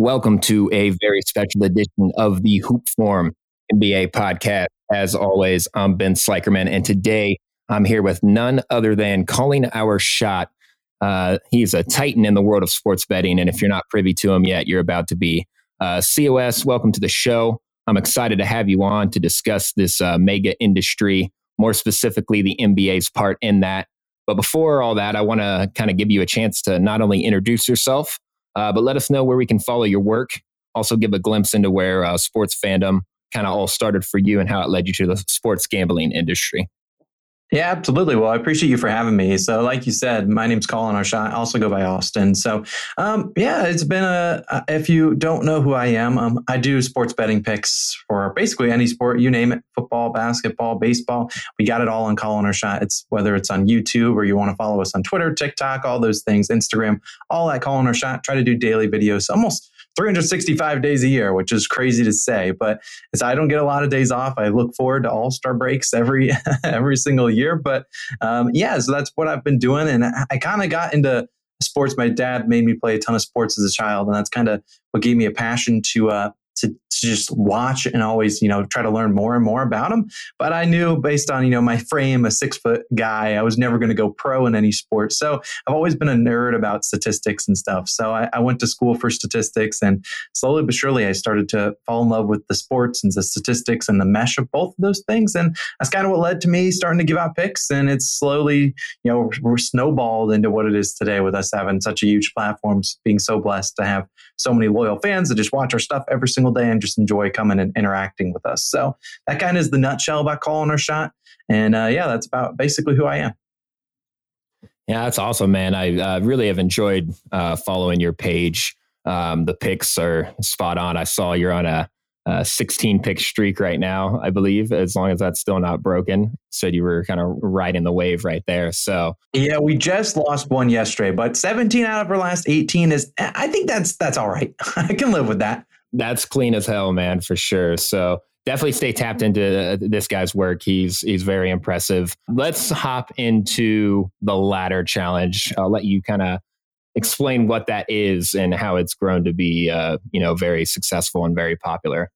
Welcome to a very special edition of the Hoop Form NBA podcast. As always, I'm Ben Slikerman, and today I'm here with none other than calling our shot. Uh, he's a titan in the world of sports betting, and if you're not privy to him yet, you're about to be. Uh, COS, welcome to the show. I'm excited to have you on to discuss this uh, mega industry, more specifically the NBA's part in that. But before all that, I want to kind of give you a chance to not only introduce yourself, uh, but let us know where we can follow your work. Also, give a glimpse into where uh, sports fandom kind of all started for you and how it led you to the sports gambling industry. Yeah, absolutely. Well, I appreciate you for having me. So, like you said, my name's Calling Our Shot. I also go by Austin. So, um, yeah, it's been a. If you don't know who I am, um, I do sports betting picks for basically any sport you name it: football, basketball, baseball. We got it all on Calling Our Shot. It's whether it's on YouTube or you want to follow us on Twitter, TikTok, all those things, Instagram, all at Calling Our Shot. Try to do daily videos, almost 365 days a year, which is crazy to say, but as I don't get a lot of days off, I look forward to All Star breaks every every single year. But um, yeah, so that's what I've been doing, and I, I kind of got into sports. My dad made me play a ton of sports as a child, and that's kind of what gave me a passion to uh, to, to just watch and always, you know, try to learn more and more about them. But I knew based on, you know, my frame, a six foot guy, I was never going to go pro in any sport. So I've always been a nerd about statistics and stuff. So I, I went to school for statistics and slowly but surely I started to fall in love with the sports and the statistics and the mesh of both of those things. And that's kind of what led to me starting to give out picks. And it's slowly, you know, we're snowballed into what it is today with us having such a huge platform, being so blessed to have so many loyal fans that just watch our stuff every single day and just enjoy coming and interacting with us. So that kind of is the nutshell about calling our shot. And uh, yeah, that's about basically who I am. Yeah, that's awesome, man. I uh, really have enjoyed uh, following your page. Um, the picks are spot on. I saw you're on a, a 16 pick streak right now, I believe, as long as that's still not broken. Said you were kind of riding the wave right there. So yeah, we just lost one yesterday, but 17 out of our last 18 is. I think that's that's all right. I can live with that that's clean as hell, man, for sure. So definitely stay tapped into uh, this guy's work. He's he's very impressive. Let's hop into the ladder challenge. I'll let you kind of explain what that is and how it's grown to be, uh, you know, very successful and very popular.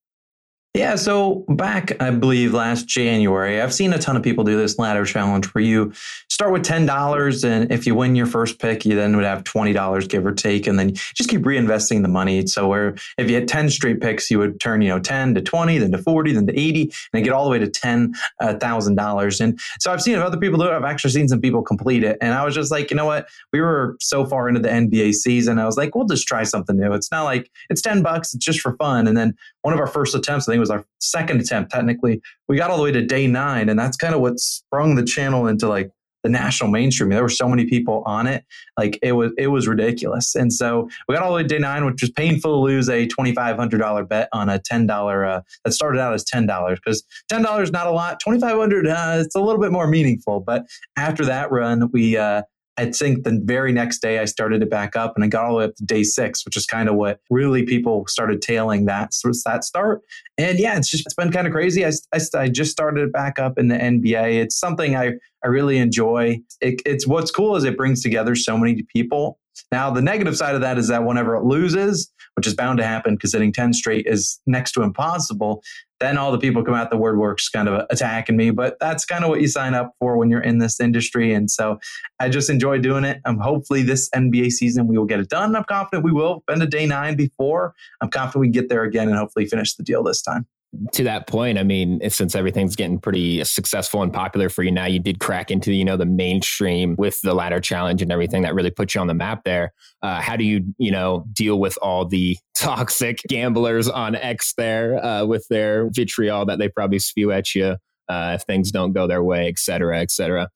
Yeah, so back, I believe, last January, I've seen a ton of people do this ladder challenge where you start with $10, and if you win your first pick, you then would have $20, give or take, and then just keep reinvesting the money. So, where if you had 10 straight picks, you would turn, you know, 10 to 20, then to 40, then to 80, and get all the way to $10,000. Uh, and so I've seen other people do it. I've actually seen some people complete it. And I was just like, you know what? We were so far into the NBA season. I was like, we'll just try something new. It's not like it's 10 bucks, it's just for fun. And then one of our first attempts, I think it was our second attempt technically we got all the way to day nine and that's kind of what sprung the channel into like the national mainstream. There were so many people on it. Like it was it was ridiculous. And so we got all the way to day nine which was painful to lose a $2500 bet on a $10 uh, that started out as $10 because $10 is not a lot. 2500 uh, it's a little bit more meaningful. But after that run we uh, I think the very next day I started to back up and I got all the way up to day six, which is kind of what really people started tailing that that start. And yeah, it's just it's been kind of crazy. I, I, I just started it back up in the NBA. It's something I I really enjoy. It, it's what's cool is it brings together so many people. Now the negative side of that is that whenever it loses, which is bound to happen because hitting 10 straight is next to impossible, then all the people come out the WordWorks kind of attacking me. But that's kind of what you sign up for when you're in this industry. And so I just enjoy doing it. Um, hopefully this NBA season we will get it done. I'm confident we will. Been to day nine before. I'm confident we can get there again and hopefully finish the deal this time to that point, I mean, since everything's getting pretty successful and popular for you now, you did crack into you know the mainstream with the ladder challenge and everything that really put you on the map there. Uh, how do you you know deal with all the toxic gamblers on X there uh, with their vitriol that they probably spew at you uh, if things don't go their way, et cetera, et cetera?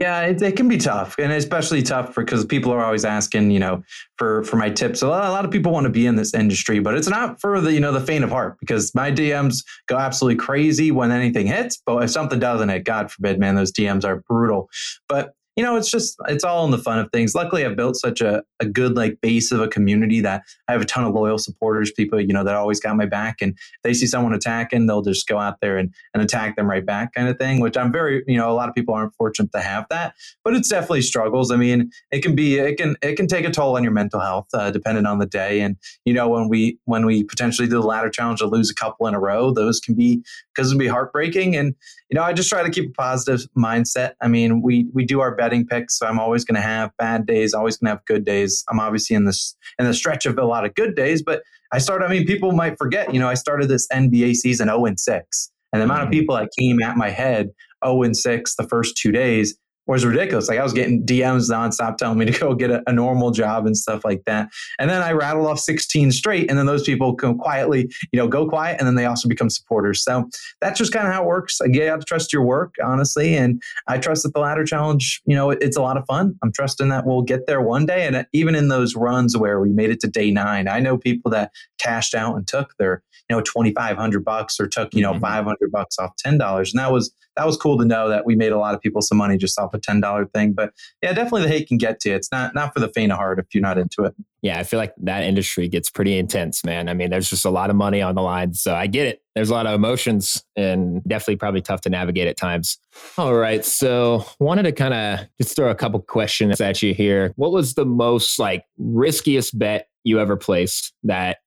Yeah, it, it, can be tough, and especially tough because people are always asking, you know, for for my tips. A lot, a lot of people want to be in this industry, but it's not for the you know the faint of heart because my DMs go absolutely crazy when anything hits. But if something doesn't hit, God forbid, man, those DMs are brutal. But you know, it's just it's all in the fun of things. Luckily, I've built such a, a good like base of a community that I have a ton of loyal supporters, people, you know, that always got my back. And they see someone attacking, they'll just go out there and, and attack them right back kind of thing, which I'm very, you know, a lot of people aren't fortunate to have that. But it's definitely struggles. I mean, it can be it can it can take a toll on your mental health, uh, depending on the day. And, you know, when we when we potentially do the ladder challenge to lose a couple in a row, those can be because it can be heartbreaking. And, you know, I just try to keep a positive mindset. I mean, we we do our betting picks, so I'm always going to have bad days, always going to have good days. I'm obviously in this in the stretch of a lot of good days, but I started. I mean, people might forget. You know, I started this NBA season 0 and 6, and the amount of mm-hmm. people that came at my head 0 and 6 the first two days was ridiculous. Like I was getting DMs nonstop telling me to go get a, a, normal job and stuff like that. And then I rattle off 16 straight, and then those people come quietly, you know, go quiet, and then they also become supporters. So that's just kind of how it works. Like, you got to trust your work, honestly, and I trust that the ladder challenge, you know, it, it's a lot of fun. I'm trusting that we'll get there one day. And even in those runs where we made it to day nine, I know people that cashed out and took their, you know, 2,500 bucks or took, you know, mm-hmm. 500 bucks off $10, and that was that was cool to know that we made a lot of people some money just off a ten dollar thing. But yeah, definitely the hate can get to you. It's not not for the faint of heart if you're not into it. Yeah, I feel like that industry gets pretty intense, man. I mean, there's just a lot of money on the line, so I get it. There's a lot of emotions and definitely probably tough to navigate at times. All right, so wanted to kind of just throw a couple questions at you here. What was the most like riskiest bet you ever placed that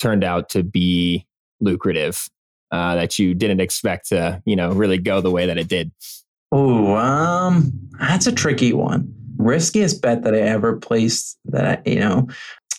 turned out to be lucrative? Uh, that you didn't expect to, you know, really go the way that it did? Oh, um, that's a tricky one. Riskiest bet that I ever placed that I, you know,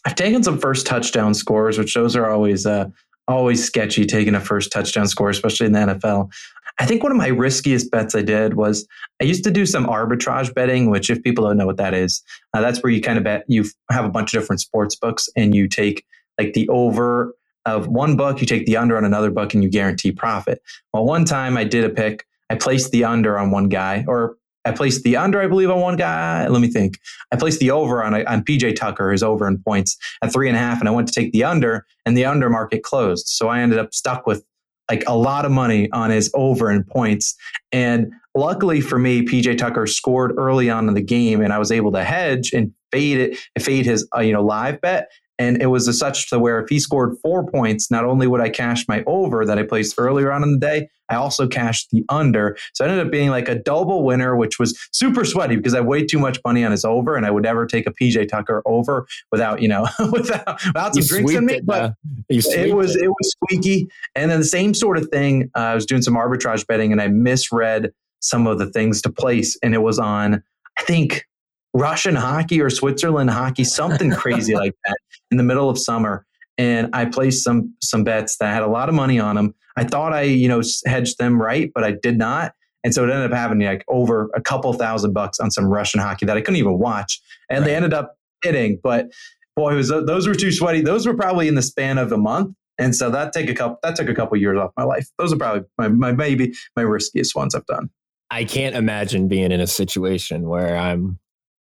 I've taken some first touchdown scores, which those are always uh, always sketchy. Taking a first touchdown score, especially in the NFL. I think one of my riskiest bets I did was I used to do some arbitrage betting, which if people don't know what that is, uh, that's where you kind of bet you have a bunch of different sports books and you take like the over of one book, you take the under on another book and you guarantee profit. Well, one time I did a pick, I placed the under on one guy, or I placed the under, I believe, on one guy. Let me think. I placed the over on on PJ Tucker, his over in points at three and a half, and I went to take the under, and the under market closed. So I ended up stuck with like a lot of money on his over in points. And luckily for me, PJ Tucker scored early on in the game, and I was able to hedge and fade it, fade his uh, you know live bet, and it was a such to where if he scored four points, not only would I cash my over that I placed earlier on in the day, I also cashed the under. So I ended up being like a double winner, which was super sweaty because I had way too much money on his over, and I would never take a PJ Tucker over without, you know, without, without some drinks in me. It, but it was it. it was squeaky. And then the same sort of thing. Uh, I was doing some arbitrage betting, and I misread some of the things to place, and it was on I think Russian hockey or Switzerland hockey, something crazy like that in the middle of summer. And I placed some some bets that had a lot of money on them. I thought I, you know, hedged them right, but I did not. And so it ended up having like over a couple thousand bucks on some Russian hockey that I couldn't even watch. And right. they ended up hitting. But boy, was those were too sweaty. Those were probably in the span of a month. And so that take a couple that took a couple years off my life. Those are probably my, my maybe my riskiest ones I've done. I can't imagine being in a situation where I'm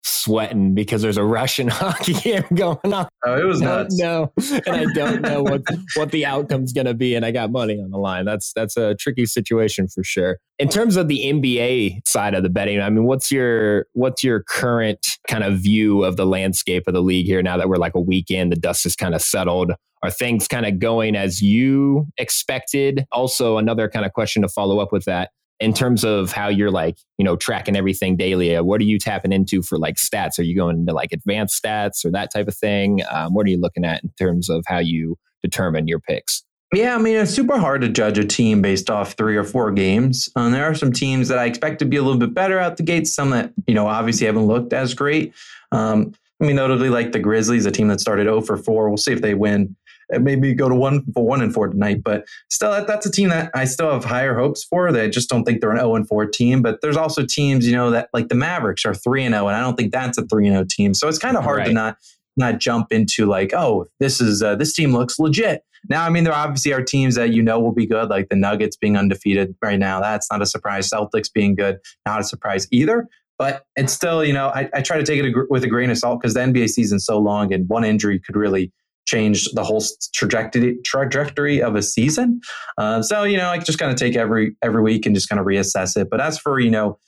sweating because there's a Russian hockey game going on. Oh, it was nuts. No, and I don't know what what the outcome's going to be, and I got money on the line. That's that's a tricky situation for sure. In terms of the NBA side of the betting, I mean, what's your what's your current kind of view of the landscape of the league here now that we're like a week in, the dust is kind of settled. Are things kind of going as you expected? Also, another kind of question to follow up with that in terms of how you're like, you know, tracking everything daily, uh, what are you tapping into for like stats? Are you going into like advanced stats or that type of thing? Um, what are you looking at in terms of how you determine your picks? Yeah, I mean, it's super hard to judge a team based off three or four games. Um, there are some teams that I expect to be a little bit better out the gates, some that, you know, obviously haven't looked as great. Um, I mean, notably like the Grizzlies, a team that started 0 for 4. We'll see if they win maybe go to one for one and four tonight. But still, that, that's a team that I still have higher hopes for. They just don't think they're an 0 and 4 team. But there's also teams, you know, that like the Mavericks are 3 and 0, and I don't think that's a 3 and 0 team. So it's kind of hard right. to not not jump into like, oh, this is uh, this team looks legit. Now, I mean, there obviously are teams that you know will be good, like the Nuggets being undefeated right now. That's not a surprise. Celtics being good, not a surprise either. But it's still, you know, I, I try to take it with a grain of salt because the NBA season's so long and one injury could really change the whole trajectory trajectory of a season. Uh, so you know, I just kind of take every every week and just kind of reassess it. But as for you know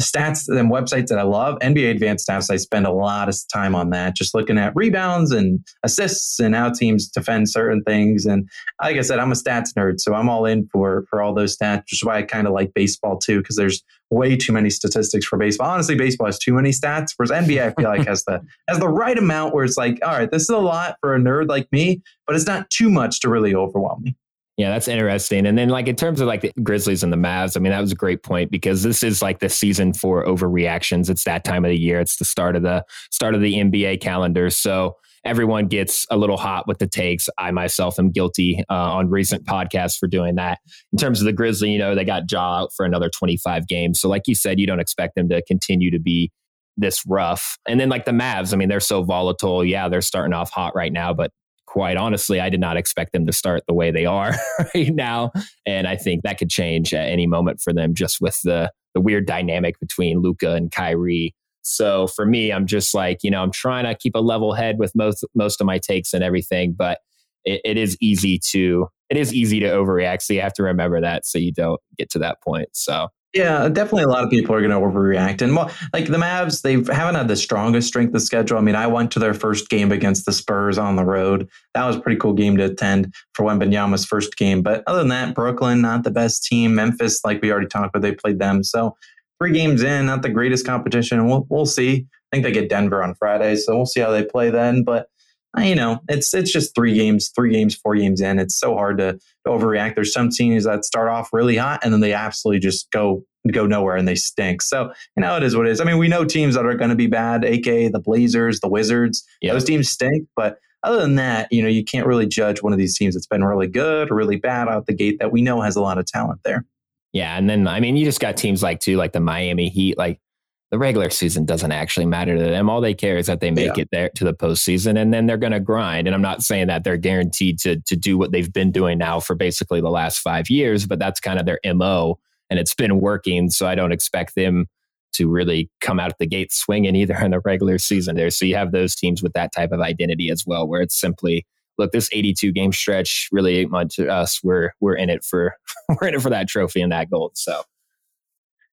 stats and websites that I love, NBA Advanced Stats, I spend a lot of time on that, just looking at rebounds and assists and how teams defend certain things. And like I said, I'm a stats nerd, so I'm all in for for all those stats, which is why I kind of like baseball too, because there's way too many statistics for baseball. Honestly, baseball has too many stats, whereas NBA I feel like has the has the right amount where it's like, all right, this is a lot for a nerd like me, but it's not too much to really overwhelm me. Yeah, that's interesting. And then, like, in terms of like the Grizzlies and the Mavs, I mean, that was a great point because this is like the season for overreactions. It's that time of the year. It's the start of the start of the NBA calendar. So everyone gets a little hot with the takes. I myself am guilty uh, on recent podcasts for doing that. In terms of the Grizzly, you know, they got Ja out for another 25 games. So, like you said, you don't expect them to continue to be this rough. And then, like the Mavs, I mean, they're so volatile. Yeah, they're starting off hot right now, but quite honestly, I did not expect them to start the way they are right now. And I think that could change at any moment for them just with the, the weird dynamic between Luka and Kyrie. So for me, I'm just like, you know, I'm trying to keep a level head with most most of my takes and everything, but it, it is easy to it is easy to overreact. So you have to remember that so you don't get to that point. So yeah, definitely a lot of people are going to overreact. And well, like the Mavs, they haven't had the strongest strength of schedule. I mean, I went to their first game against the Spurs on the road. That was a pretty cool game to attend for Wembanyama's first game. But other than that, Brooklyn, not the best team. Memphis, like we already talked about, they played them. So three games in, not the greatest competition. We'll, we'll see. I think they get Denver on Friday. So we'll see how they play then. But Uh, you know, it's it's just three games, three games, four games in. It's so hard to, overreact. There's some teams that start off really hot and then they absolutely just go go nowhere and they stink. So you know, it is what it is. I mean, we know teams that are going to be bad, aka the Blazers, the Wizards. Those teams stink, but other than that, you know, you can't really judge one of these teams that's been really good or really bad out the gate that we know has a lot of talent there. Yeah, and then I mean, you just got teams like too, like the Miami Heat, like the regular season doesn't actually matter to them. All they care is that they make yeah. it there to the postseason, and then they're going to grind. And I'm not saying that they're guaranteed to to do what they've been doing now for basically the last five years, but that's kind of their mo, and it's been working. So I don't expect them to really come out of the gate swinging either in the regular season. There, so you have those teams with that type of identity as well, where it's simply look, this 82 game stretch really ain't much to us. We're we're in it for we're in it for that trophy and that gold. So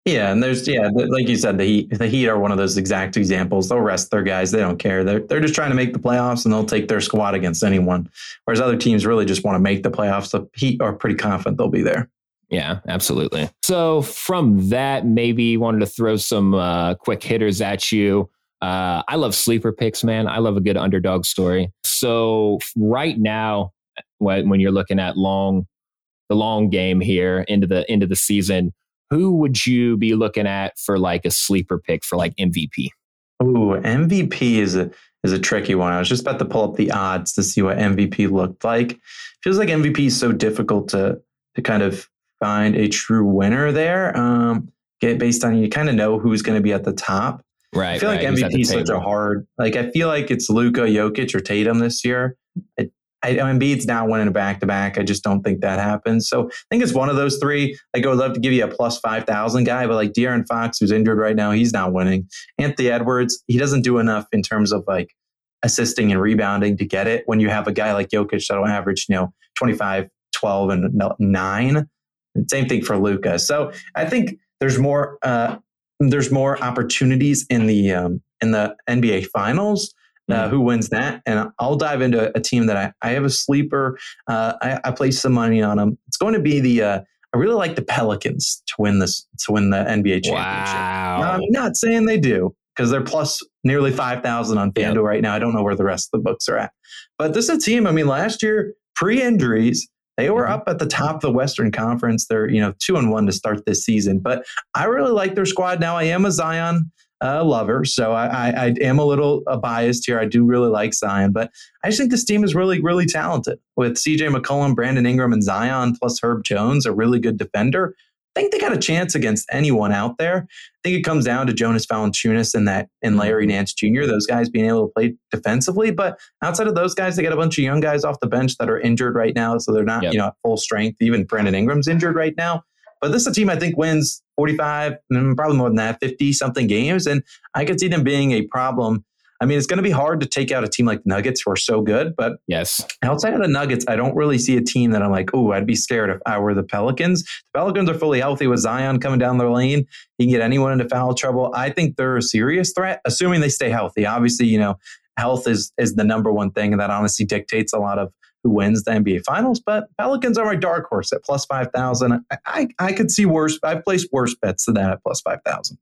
yeah, and there's yeah, like you said, the Heat the Heat are one of those exact examples. They'll rest their guys. They don't care. They're they're just trying to make the playoffs, and they'll take their squad against anyone. Whereas other teams really just want to make the playoffs. The Heat are pretty confident they'll be there. Yeah, absolutely. So from that, maybe wanted to throw some uh, quick hitters at you. Uh, I love sleeper picks, man. I love a good underdog story. So right now, when, when you're looking at long, the long game here into the into the season, who would you be looking at for like a sleeper pick for like MVP? Oh, MVP is a is a tricky one. I was just about to pull up the odds to see what MVP looked like. Feels like MVP is so difficult to to kind of find a true winner there. Um, get based on you kind of know who's going to be at the top. Right. I feel right. like MVP is such a hard. Like I feel like it's Luka, Jokic, or Tatum this year. It, I, Embiid's now winning a back to back. I just don't think that happens. So I think it's one of those three. Like I would love to give you a plus five thousand guy, but like De'Aaron Fox, who's injured right now, he's not winning. Anthony Edwards, he doesn't do enough in terms of like assisting and rebounding to get it. When you have a guy like Jokic that'll average, you know, 25, 12, and nine. Same thing for Luka. So I think there's more uh, there's more opportunities in the um, in the NBA Finals uh, mm-hmm. who wins that. And I'll dive into a team that I, I have a sleeper. Uh, I, I place some money on them. It's going to be the. Uh, I really like the Pelicans to win this to win the NBA championship. Wow. Now, I'm not saying they do because they're plus nearly five thousand on FanDuel yep. right now. I don't know where the rest of the books are at, but this is a team. I mean, last year pre injuries. They were mm-hmm. up at the top of the Western Conference. They're, you know, two and one to start this season. But I really like their squad now. I am a Zion uh, lover, so I, I, I, am a little uh, biased here. I do really like Zion, but I just think this team is really, really talented with CJ McCollum, Brandon Ingram, and Zion, plus Herb Jones, a really good defender. I think they got a chance against anyone out there. I think it comes down to Jonas Valanciunas and that and Larry mm-hmm. Nance Jr. Those guys being able to play defensively, but outside of those guys, they got a bunch of young guys off the bench that are injured right now, so they're not yep. you know at full strength. Even Brandon Ingram's injured right now. But this is a team I think wins 45, mm, probably more than that, 50 something games. And I could see them being a problem I mean, it's going to be hard to take out a team like the Nuggets who are so good, but yes, outside of the Nuggets, I don't really see a team that I'm like, oh, I'd be scared if I were the Pelicans. The Pelicans are fully healthy with Zion coming down their lane. He can get anyone into foul trouble. I think they're a serious threat, assuming they stay healthy. Obviously, you know, health is is the number one thing, and that honestly dictates a lot of who wins the NBA Finals. But Pelicans are my dark horse at plus five thousand. I, I could see worse. I've placed worse bets than that at plus five thousand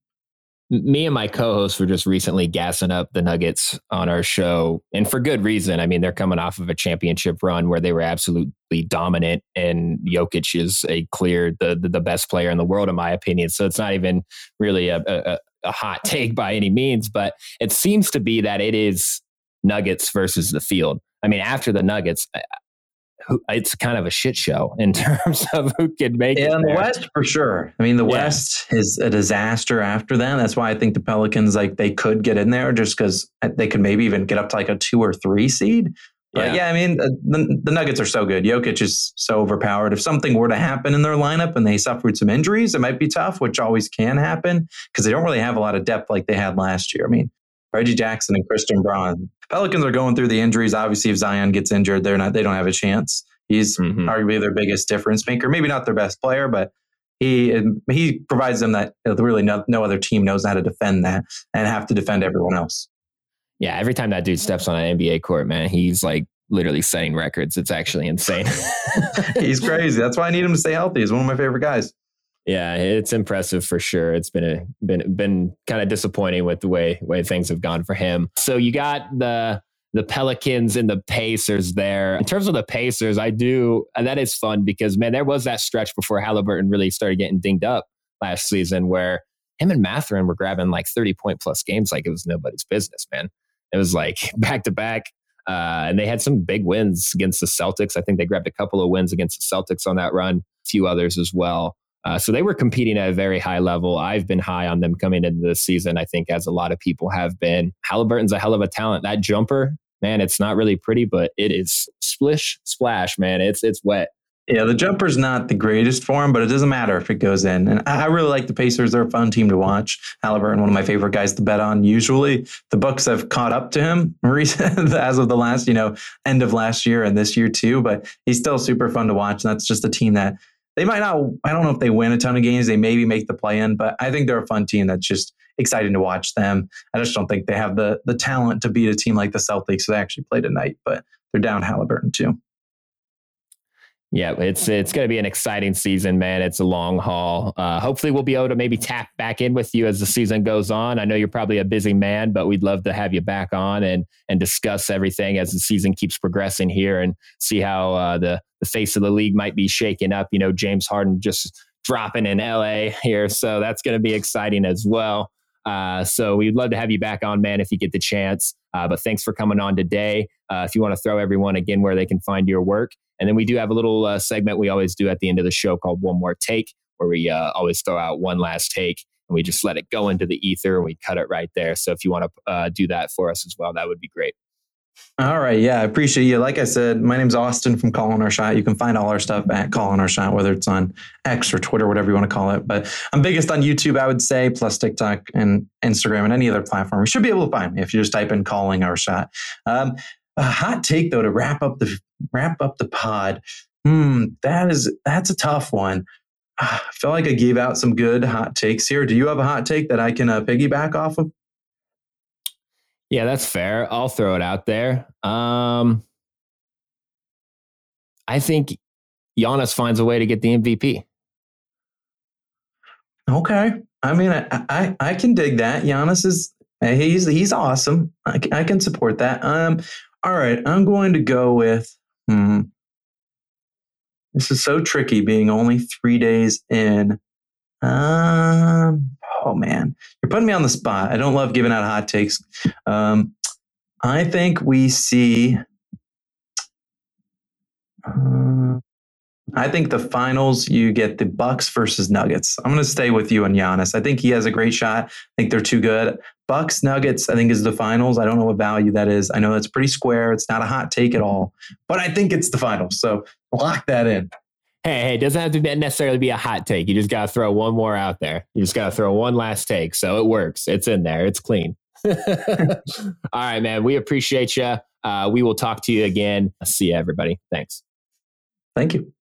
me and my co-hosts were just recently gassing up the Nuggets on our show, and for good reason. I mean, they're coming off of a championship run where they were absolutely dominant, and Jokic is a clear the the, the best player in the world, in my opinion. So it's not even really a, a, a hot take by any means, but it seems to be that it is Nuggets versus the field. I mean, after the Nuggets, it's kind of a shit show in terms of who can make yeah, it. In the West, for sure. I mean, the yeah. West is a disaster after that. That's why I think the Pelicans, like, they could get in there just because uh, they could maybe even get up to like a two or three seed. But yeah, yeah I mean, uh, the, the, Nuggets are so good. Jokic is so overpowered. If something were to happen in their lineup and they suffered some injuries, it might be tough, which always can happen because they don't really have a lot of depth like they had last year. I mean, Reggie Jackson and Christian Braun. Pelicans are going through the injuries. Obviously, if Zion gets injured, they're not. They don't have a chance. He's mm-hmm. arguably their biggest difference maker. Maybe not their best player, but he he provides them that really no, no other team knows how to defend that and have to defend everyone else. Yeah, every time that dude steps on an NBA court, man, he's like literally setting records. It's actually insane. he's crazy. That's why I need him to stay healthy. He's one of my favorite guys. Yeah, it's impressive for sure. It's been a been been kind of disappointing with the way way things have gone for him. So you got the the Pelicans and the Pacers there. In terms of the Pacers, I do that is fun because man, there was that stretch before Halliburton really started getting dinged up last season where him and Mathurin were grabbing like 30 point plus games like it was nobody's business, man. It was like back to back. Uh, and they had some big wins against the Celtics. I think they grabbed a couple of wins against the Celtics on that run, a few others as well. Uh, so they were competing at a very high level. I've been high on them coming into the season, I think, as a lot of people have been. Halliburton's a hell of a talent. That jumper, man, it's not really pretty, but it is splish splash, man. It's it's wet. Yeah, the jumper's not the greatest for him, but it doesn't matter if it goes in. And I really like the Pacers. They're a fun team to watch. Halliburton, one of my favorite guys to bet on. Usually, the books have caught up to him as of the last, you know, end of last year and this year too. But he's still super fun to watch. And that's just a team that they might not, I don't know if they win a ton of games. They maybe make the play in, but I think they're a fun team that's just exciting to watch them. I just don't think they have the the talent to beat a team like the Celtics. They actually play tonight, but they're down Halliburton too. Yeah, it's it's going to be an exciting season, man. It's a long haul. Uh, hopefully, we'll be able to maybe tap back in with you as the season goes on. I know you're probably a busy man, but we'd love to have you back on and and discuss everything as the season keeps progressing here and see how uh, the the face of the league might be shaken up. You know, James Harden just dropping in LA here, so that's going to be exciting as well. Uh, so we'd love to have you back on, man, if you get the chance. Uh, but thanks for coming on today. Uh, if you want to throw everyone again where they can find your work. And then we do have a little uh, segment we always do at the end of the show called One More Take, where we uh, always throw out one last take and we just let it go into the ether and we cut it right there. So if you want to uh, do that for us as well, that would be great. All right. Yeah, I appreciate you. Like I said, my name's Austin from Calling Our Shot. You can find all our stuff at Calling Our Shot, whether it's on X or Twitter, whatever you want to call it. But I'm biggest on YouTube, I would say, plus TikTok and Instagram and any other platform. You should be able to find me if you just type in Calling Our Shot. Um, a hot take though to wrap up the wrap up the pod. Hmm, that is that's a tough one. I feel like I gave out some good hot takes here. Do you have a hot take that I can uh, piggyback off of? Yeah, that's fair. I'll throw it out there. Um, I think Giannis finds a way to get the MVP. Okay. I mean, I, I, I can dig that. Giannis is he's he's awesome. I, I can support that. Um, all right, I'm going to go with. Hmm, this is so tricky, being only three days in. Um, oh man, you're putting me on the spot. I don't love giving out hot takes. Um, I think we see. Uh, I think the finals you get the Bucks versus Nuggets. I'm going to stay with you on Giannis. I think he has a great shot. I think they're too good. Bucks Nuggets. I think is the finals. I don't know what value that is. I know that's pretty square. It's not a hot take at all, but I think it's the finals. So lock that in hey, hey, it doesn't have to necessarily be a hot take. You just got to throw one more out there. You just got to throw one last take. So it works. It's in there. It's clean. All right, man. We appreciate you. Uh, we will talk to you again. See you, everybody. Thanks. Thank you.